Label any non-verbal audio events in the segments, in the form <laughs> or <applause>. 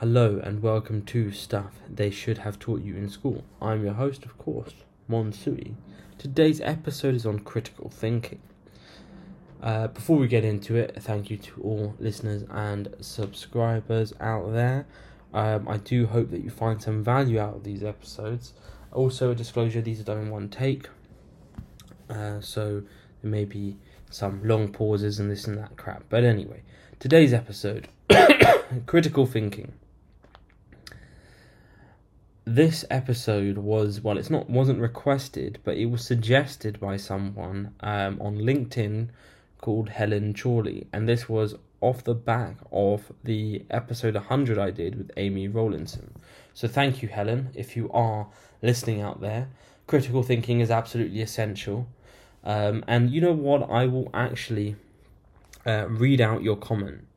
Hello and welcome to Stuff They Should Have Taught You in School. I'm your host, of course, Monsui. Today's episode is on critical thinking. Uh, before we get into it, thank you to all listeners and subscribers out there. Um, I do hope that you find some value out of these episodes. Also, a disclosure these are done in one take, uh, so there may be some long pauses and this and that crap. But anyway, today's episode <coughs> critical thinking. This episode was well, it's not wasn't requested, but it was suggested by someone um, on LinkedIn called Helen Chorley, and this was off the back of the episode 100 I did with Amy rollinson So thank you, Helen, if you are listening out there. Critical thinking is absolutely essential. Um, and you know what? I will actually uh, read out your comment.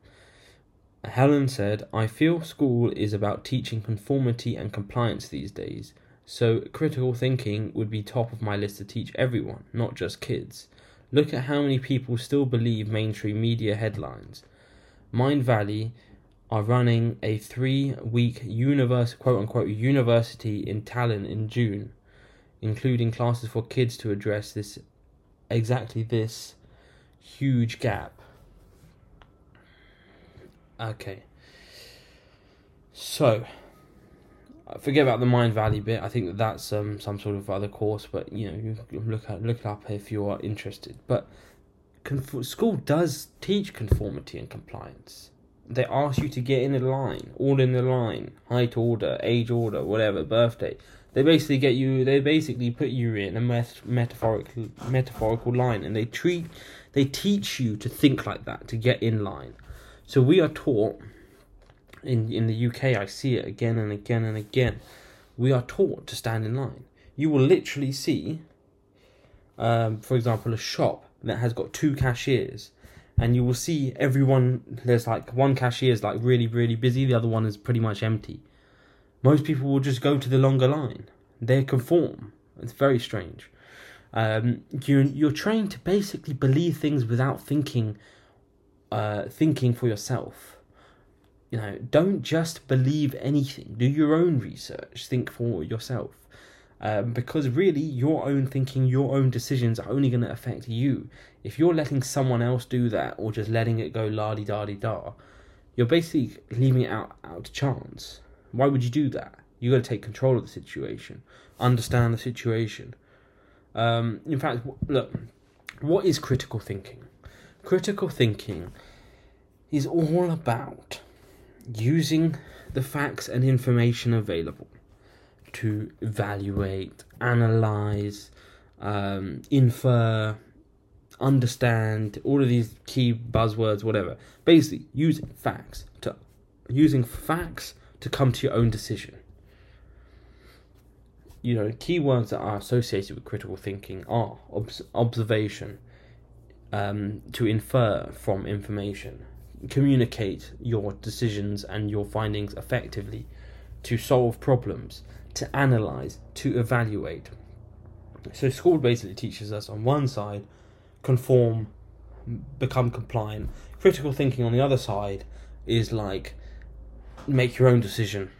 Helen said, I feel school is about teaching conformity and compliance these days, so critical thinking would be top of my list to teach everyone, not just kids. Look at how many people still believe mainstream media headlines. Mind Valley are running a three week universe quote unquote university in Tallinn in June, including classes for kids to address this exactly this huge gap. Okay. So, forget about the mind valley bit. I think that that's um, some sort of other course, but you know, you look at look it up if you are interested. But school does teach conformity and compliance. They ask you to get in a line, all in the line, height order, age order, whatever, birthday. They basically get you. They basically put you in a met- metaphorical metaphorical line, and they treat, they teach you to think like that to get in line. So we are taught in in the UK. I see it again and again and again. We are taught to stand in line. You will literally see, um, for example, a shop that has got two cashiers, and you will see everyone. There's like one cashier is like really really busy. The other one is pretty much empty. Most people will just go to the longer line. They conform. It's very strange. Um, you you're trained to basically believe things without thinking uh, thinking for yourself. You know, don't just believe anything. Do your own research. Think for yourself. Um, because really, your own thinking, your own decisions are only going to affect you. If you're letting someone else do that or just letting it go la di da di da, you're basically leaving it out, out to chance. Why would you do that? You got to take control of the situation, understand the situation. Um, in fact, look, what is critical thinking? Critical thinking is all about using the facts and information available to evaluate, analyze, um, infer, understand all of these key buzzwords, whatever. Basically, using facts to using facts to come to your own decision. You know, keywords that are associated with critical thinking are obs- observation, um, to infer from information, communicate your decisions and your findings effectively, to solve problems, to analyze, to evaluate. So, school basically teaches us on one side, conform, become compliant. Critical thinking on the other side is like, make your own decision.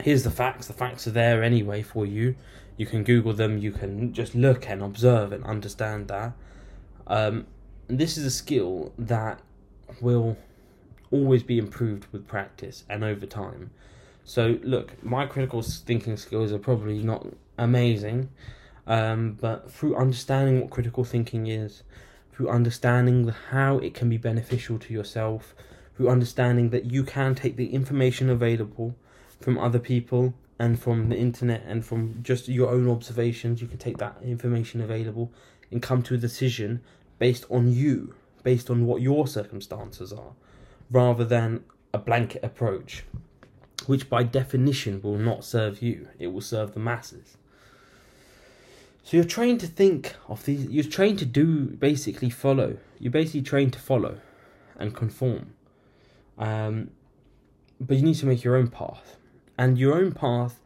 Here's the facts, the facts are there anyway for you. You can Google them, you can just look and observe and understand that. Um, this is a skill that will always be improved with practice and over time. So, look, my critical thinking skills are probably not amazing, um, but through understanding what critical thinking is, through understanding how it can be beneficial to yourself, through understanding that you can take the information available from other people and from the internet and from just your own observations, you can take that information available and come to a decision based on you, based on what your circumstances are, rather than a blanket approach, which by definition will not serve you, it will serve the masses. So you're trained to think of these, you're trained to do basically follow. You're basically trained to follow and conform. Um, but you need to make your own path. And your own path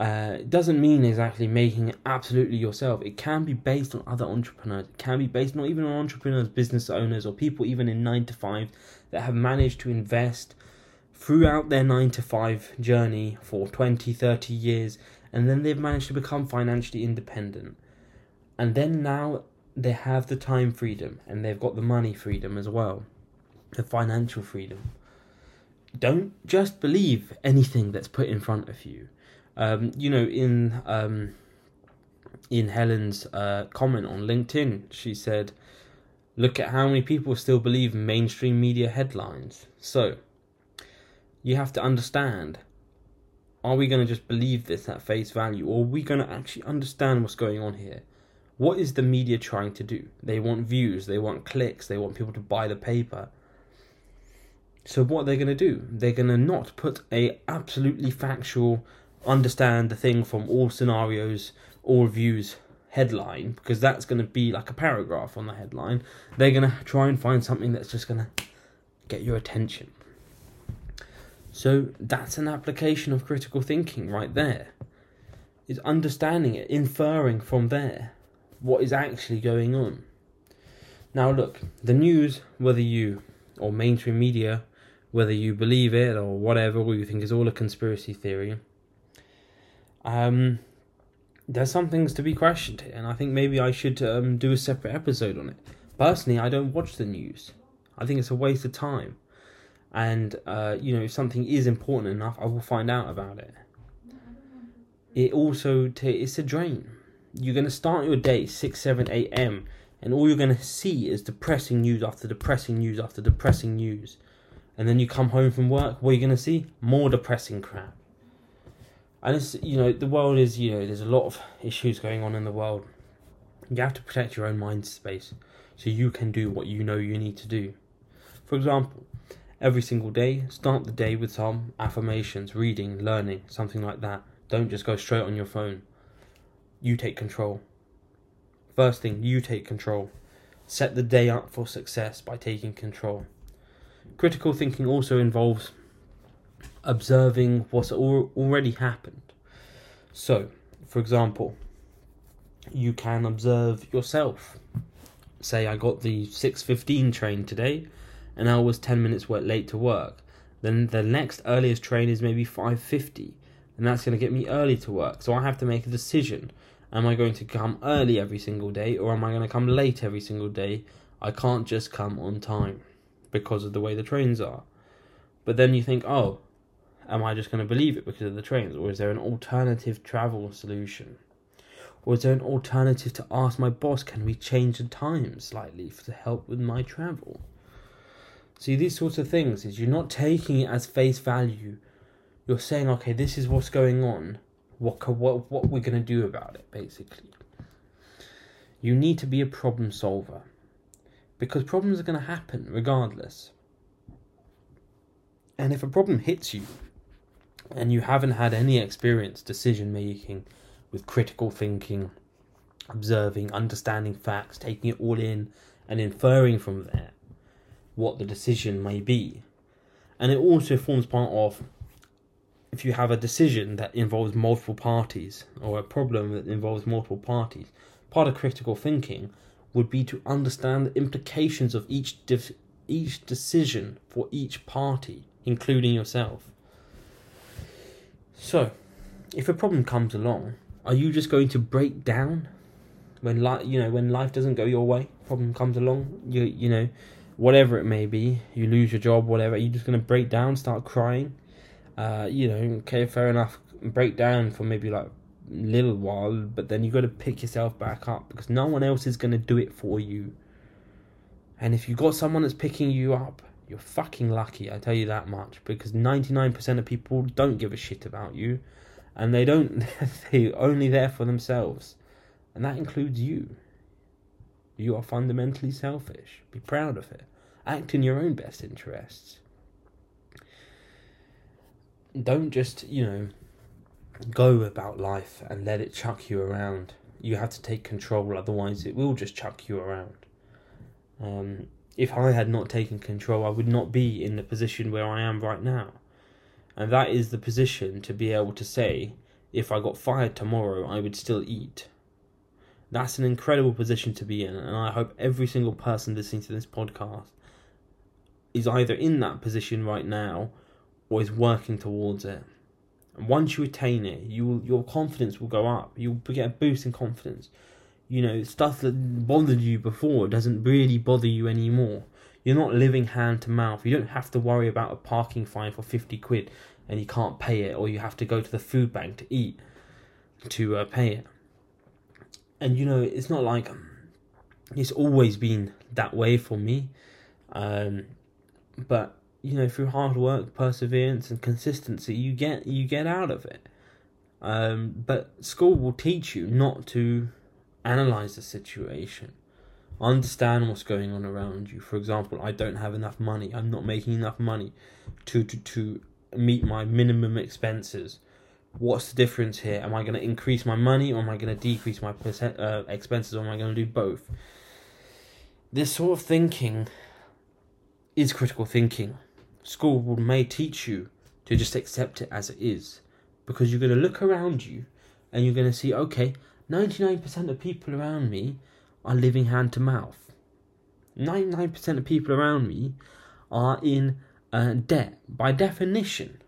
uh, it doesn't mean exactly making it absolutely yourself. It can be based on other entrepreneurs. It can be based not even on entrepreneurs, business owners, or people even in nine to five that have managed to invest throughout their 9 to 5 journey for 20, 30 years, and then they've managed to become financially independent. And then now they have the time freedom and they've got the money freedom as well, the financial freedom. Don't just believe anything that's put in front of you. Um, you know, in um, in Helen's uh, comment on LinkedIn, she said, "Look at how many people still believe mainstream media headlines." So, you have to understand: Are we going to just believe this at face value, or are we going to actually understand what's going on here? What is the media trying to do? They want views, they want clicks, they want people to buy the paper. So what are they going to do? They're going to not put a absolutely factual, understand the thing from all scenarios, all views headline because that's going to be like a paragraph on the headline. They're going to try and find something that's just going to get your attention. So that's an application of critical thinking right there. Is understanding it, inferring from there what is actually going on. Now, look, the news, whether you or mainstream media, whether you believe it or whatever, or you think is all a conspiracy theory, um, there's some things to be questioned here, and I think maybe I should um, do a separate episode on it. Personally, I don't watch the news. I think it's a waste of time, and uh, you know, if something is important enough, I will find out about it. It also t- it's a drain you're going to start your day 6, 7, 8 a.m. and all you're going to see is depressing news after depressing news after depressing news. And then you come home from work, what are you going to see? More depressing crap. And it's, you know, the world is, you know, there's a lot of issues going on in the world. You have to protect your own mind space so you can do what you know you need to do. For example, every single day, start the day with some affirmations, reading, learning, something like that. Don't just go straight on your phone you take control. First thing, you take control. Set the day up for success by taking control. Critical thinking also involves observing what's al- already happened. So, for example, you can observe yourself. Say I got the 6:15 train today and I was 10 minutes late to work. Then the next earliest train is maybe 5:50 and that's going to get me early to work. So I have to make a decision. Am I going to come early every single day or am I going to come late every single day? I can't just come on time because of the way the trains are. But then you think, oh, am I just going to believe it because of the trains? Or is there an alternative travel solution? Or is there an alternative to ask my boss, can we change the time slightly to help with my travel? See, these sorts of things is you're not taking it as face value. You're saying, okay, this is what's going on what what what we're going to do about it basically you need to be a problem solver because problems are going to happen regardless and if a problem hits you and you haven't had any experience decision making with critical thinking observing understanding facts taking it all in and inferring from there what the decision may be and it also forms part of if you have a decision that involves multiple parties or a problem that involves multiple parties, part of critical thinking would be to understand the implications of each each decision for each party, including yourself. So, if a problem comes along, are you just going to break down when life, you know, when life doesn't go your way? Problem comes along, you you know, whatever it may be, you lose your job, whatever. You're you just going to break down, start crying? uh, you know, okay, fair enough, break down for maybe like a little while, but then you got to pick yourself back up because no one else is going to do it for you. And if you got someone that's picking you up, you're fucking lucky, I tell you that much, because 99% of people don't give a shit about you and they don't, <laughs> they're only there for themselves. And that includes you. You are fundamentally selfish. Be proud of it. Act in your own best interests don't just, you know, go about life and let it chuck you around. You have to take control, otherwise, it will just chuck you around. Um, if I had not taken control, I would not be in the position where I am right now. And that is the position to be able to say, if I got fired tomorrow, I would still eat. That's an incredible position to be in, and I hope every single person listening to this podcast is either in that position right now or is working towards it. And once you attain it, you will, your confidence will go up. You'll get a boost in confidence. You know, stuff that bothered you before doesn't really bother you anymore. You're not living hand to mouth. You don't have to worry about a parking fine for 50 quid and you can't pay it, or you have to go to the food bank to eat to uh, pay it. And you know, it's not like it's always been that way for me. Um, but you know, through hard work, perseverance, and consistency, you get you get out of it. Um, but school will teach you not to analyze the situation, understand what's going on around you. For example, I don't have enough money. I'm not making enough money to to to meet my minimum expenses. What's the difference here? Am I going to increase my money or am I going to decrease my percent, uh, expenses or am I going to do both? This sort of thinking is critical thinking. School may teach you to just accept it as it is because you're going to look around you and you're going to see, okay, 99% of people around me are living hand to mouth. 99% of people around me are in uh, debt. By definition,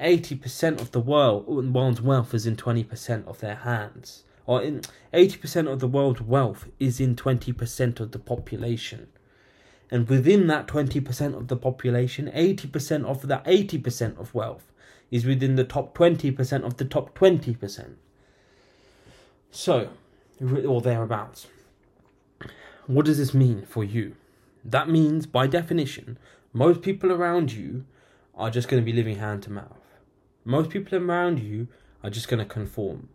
80% of the world, world's wealth is in 20% of their hands. Or in 80% of the world's wealth is in 20% of the population. And within that 20% of the population, 80% of that 80% of wealth is within the top 20% of the top 20%. So, or thereabouts. What does this mean for you? That means, by definition, most people around you are just going to be living hand to mouth. Most people around you are just going to conform.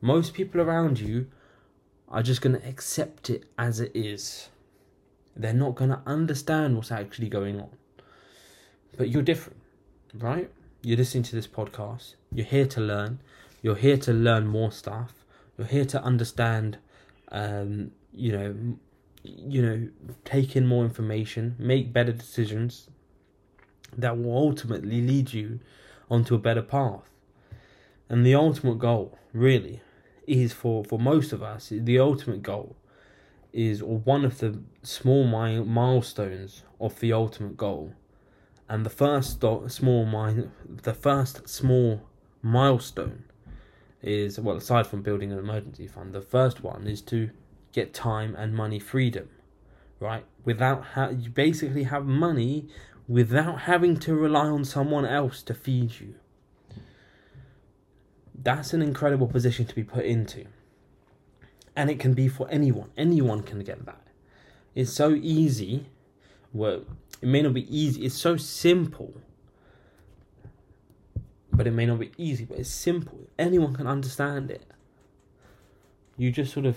Most people around you are just going to accept it as it is. They're not going to understand what's actually going on. But you're different, right? You're listening to this podcast. You're here to learn. You're here to learn more stuff. You're here to understand, um, you know, you know, take in more information, make better decisions that will ultimately lead you onto a better path. And the ultimate goal, really, is for, for most of us, the ultimate goal is one of the small mi- milestones of the ultimate goal. And the first small mi- the first small milestone is well aside from building an emergency fund, the first one is to get time and money freedom, right? Without ha- you basically have money without having to rely on someone else to feed you. That's an incredible position to be put into. And it can be for anyone. Anyone can get that. It's so easy. Well, it may not be easy. It's so simple. But it may not be easy, but it's simple. Anyone can understand it. You just sort of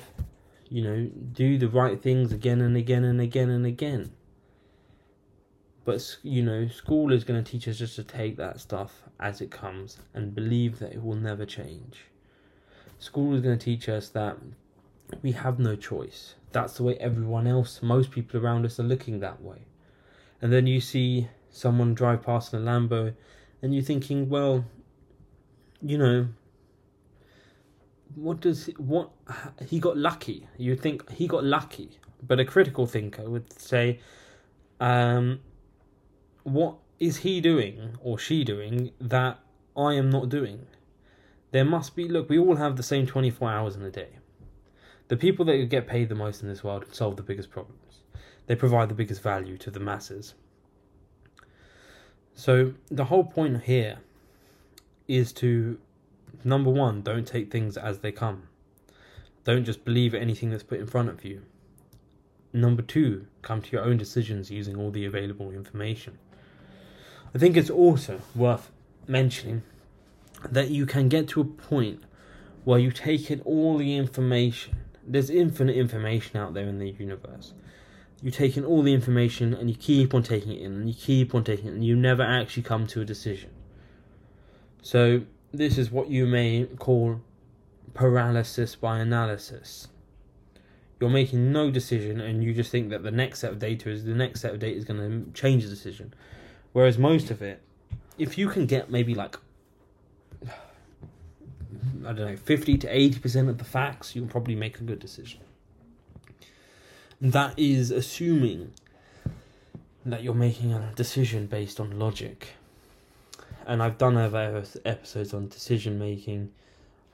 you know, do the right things again and again and again and again. But, you know, school is going to teach us just to take that stuff as it comes and believe that it will never change. School is going to teach us that we have no choice. That's the way everyone else, most people around us, are looking that way. And then you see someone drive past in a Lambo and you're thinking, well, you know, what does what he got lucky? You think he got lucky, but a critical thinker would say, um, what is he doing or she doing that I am not doing? There must be. Look, we all have the same twenty four hours in a day. The people that get paid the most in this world solve the biggest problems. They provide the biggest value to the masses. So the whole point here is to number one, don't take things as they come. Don't just believe anything that's put in front of you. Number two, come to your own decisions using all the available information. I think it's also worth mentioning that you can get to a point where you take in all the information. There's infinite information out there in the universe. You take in all the information and you keep on taking it in and you keep on taking it and you never actually come to a decision. So this is what you may call paralysis by analysis. You're making no decision and you just think that the next set of data is the next set of data is going to change the decision. Whereas most of it, if you can get maybe like, I don't know, 50 to 80% of the facts, you can probably make a good decision. That is assuming that you're making a decision based on logic. and I've done other episodes on decision making.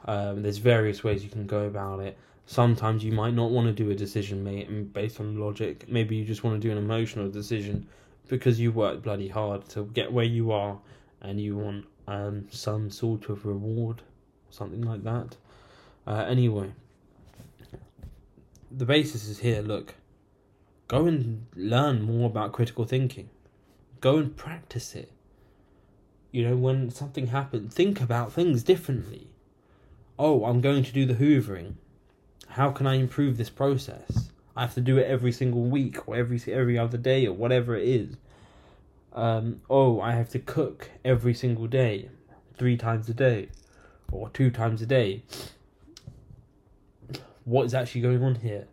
Um, there's various ways you can go about it. Sometimes you might not want to do a decision based on logic. Maybe you just want to do an emotional decision because you worked bloody hard to get where you are, and you want um, some sort of reward, something like that. Uh, anyway, the basis is here. Look, go and learn more about critical thinking. Go and practice it. You know, when something happens, think about things differently. Oh, I'm going to do the hoovering. How can I improve this process? I have to do it every single week or every every other day or whatever it is. Um, oh, I have to cook every single day, three times a day, or two times a day. What is actually going on here?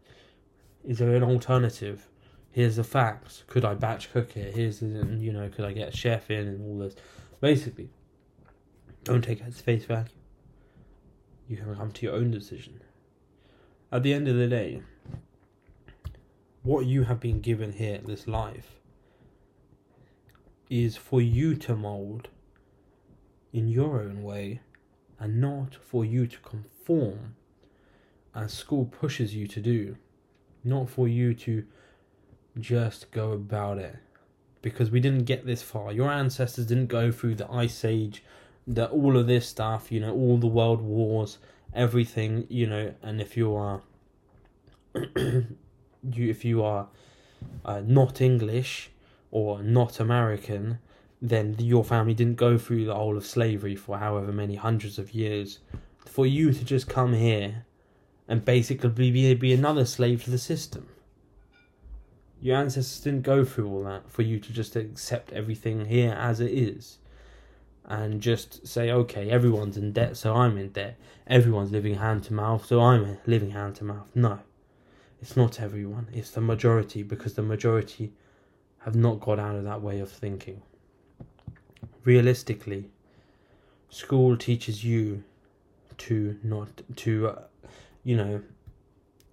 Is there an alternative? Here's the facts. Could I batch cook it? Here's the, you know, could I get a chef in and all this? Basically, don't take it as face value. You can come to your own decision. At the end of the day, what you have been given here, this life, is for you to mold in your own way and not for you to conform as school pushes you to do. Not for you to just go about it. Because we didn't get this far. Your ancestors didn't go through the Ice Age, the all of this stuff, you know, all the world wars, everything, you know, and if you are <clears throat> you if you are uh, not English or not American, then your family didn't go through the whole of slavery for however many hundreds of years. For you to just come here and basically be, be another slave to the system. Your ancestors didn't go through all that for you to just accept everything here as it is and just say, okay, everyone's in debt, so I'm in debt. Everyone's living hand to mouth, so I'm living hand to mouth. No, it's not everyone, it's the majority because the majority have not got out of that way of thinking. Realistically, school teaches you to not to uh, you know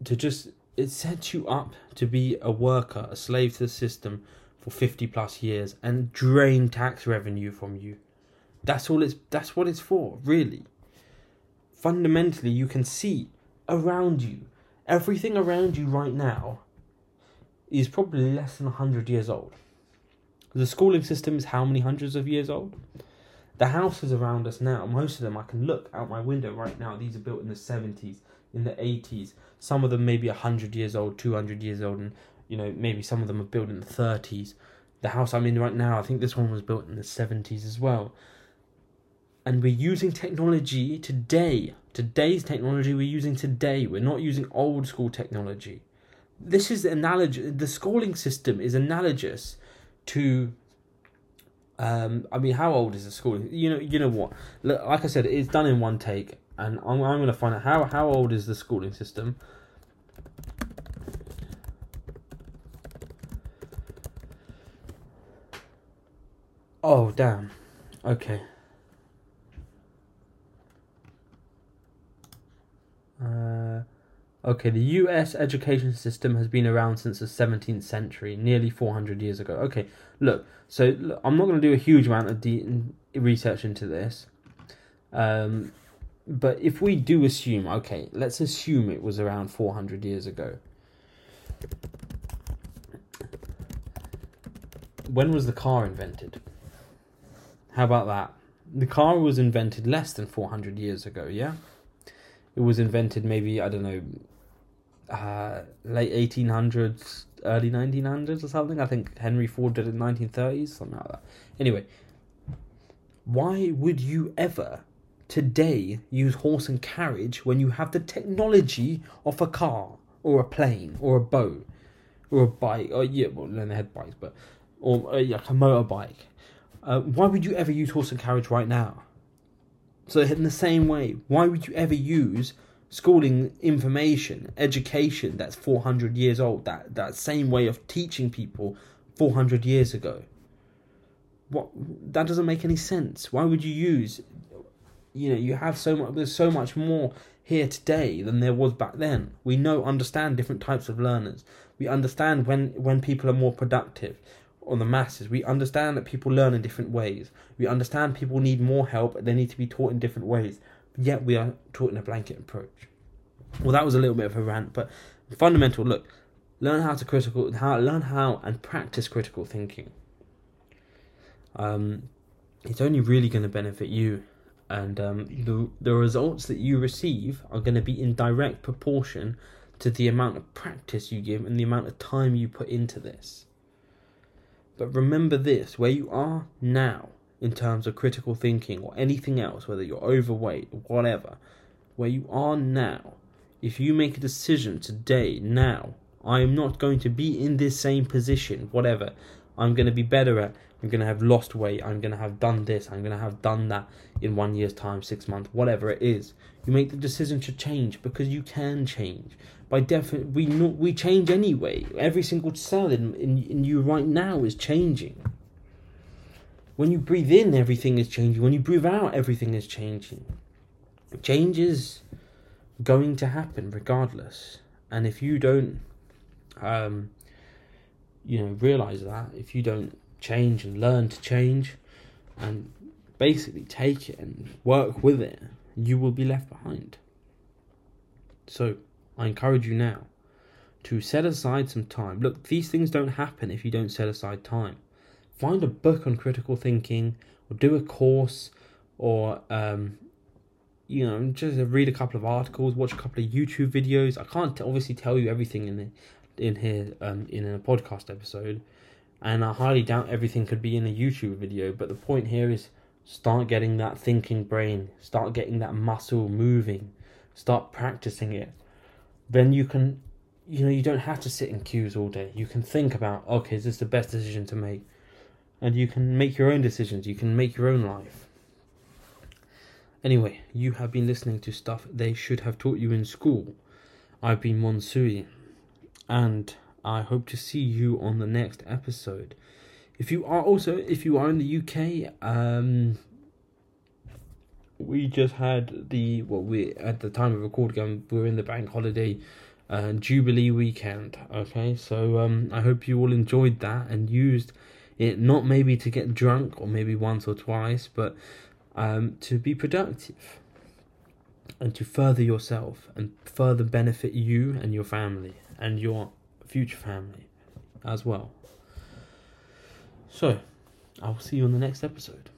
to just it sets you up to be a worker, a slave to the system for 50 plus years and drain tax revenue from you. That's all it's that's what it's for, really. Fundamentally, you can see around you, everything around you right now is probably less than 100 years old. The schooling system is how many hundreds of years old? The houses around us now, most of them, I can look out my window right now. These are built in the 70s, in the 80s. Some of them maybe 100 years old, 200 years old, and you know, maybe some of them are built in the 30s. The house I'm in right now, I think this one was built in the 70s as well. And we're using technology today. Today's technology we're using today. We're not using old school technology this is analogous. The schooling system is analogous to. Um, I mean, how old is the schooling? You know, you know what? Look, like I said, it's done in one take, and I'm I'm going to find out how how old is the schooling system. Oh damn! Okay. Uh. Okay, the US education system has been around since the 17th century, nearly 400 years ago. Okay, look, so look, I'm not going to do a huge amount of de- research into this. Um, but if we do assume, okay, let's assume it was around 400 years ago. When was the car invented? How about that? The car was invented less than 400 years ago, yeah? It was invented maybe, I don't know, uh, late 1800s, early 1900s or something. I think Henry Ford did it in 1930s, something like that. Anyway, why would you ever today use horse and carriage when you have the technology of a car or a plane or a boat or a bike? Or yeah, well, then they had bikes, but or uh, like a motorbike. Uh, why would you ever use horse and carriage right now? So in the same way, why would you ever use schooling information, education that's 400 years old, that, that same way of teaching people 400 years ago. What that doesn't make any sense. Why would you use you know, you have so much there's so much more here today than there was back then. We know understand different types of learners. We understand when when people are more productive. on the masses. We understand that people learn in different ways. We understand people need more help. They need to be taught in different ways. Yet we are taught in a blanket approach. Well, that was a little bit of a rant, but fundamental. Look, learn how to critical how learn how and practice critical thinking. Um, it's only really going to benefit you, and um, the the results that you receive are going to be in direct proportion to the amount of practice you give and the amount of time you put into this. But remember this: where you are now in terms of critical thinking or anything else, whether you're overweight or whatever, where you are now, if you make a decision today, now, I am not going to be in this same position, whatever. I'm going to be better at, I'm going to have lost weight, I'm going to have done this, I'm going to have done that in one year's time, six months, whatever it is. You make the decision to change because you can change. By definite, we we change anyway. Every single cell in, in, in you right now is changing. When you breathe in, everything is changing. When you breathe out, everything is changing. Change is going to happen regardless. And if you don't, um, you know, realize that, if you don't change and learn to change and basically take it and work with it, you will be left behind. So, I encourage you now to set aside some time. Look, these things don't happen if you don't set aside time find a book on critical thinking or do a course or um, you know just read a couple of articles watch a couple of youtube videos. I can't obviously tell you everything in the, in here um, in a podcast episode and i highly doubt everything could be in a youtube video but the point here is start getting that thinking brain start getting that muscle moving start practicing it. Then you can you know you don't have to sit in queues all day. You can think about okay is this the best decision to make and you can make your own decisions. You can make your own life. Anyway, you have been listening to stuff they should have taught you in school. I've been Monsui, and I hope to see you on the next episode. If you are also, if you are in the UK, um, we just had the well, we at the time of recording, we're in the bank holiday uh, Jubilee weekend. Okay, so um, I hope you all enjoyed that and used it not maybe to get drunk or maybe once or twice, but um, to be productive and to further yourself and further benefit you and your family and your future family as well. So, I will see you on the next episode.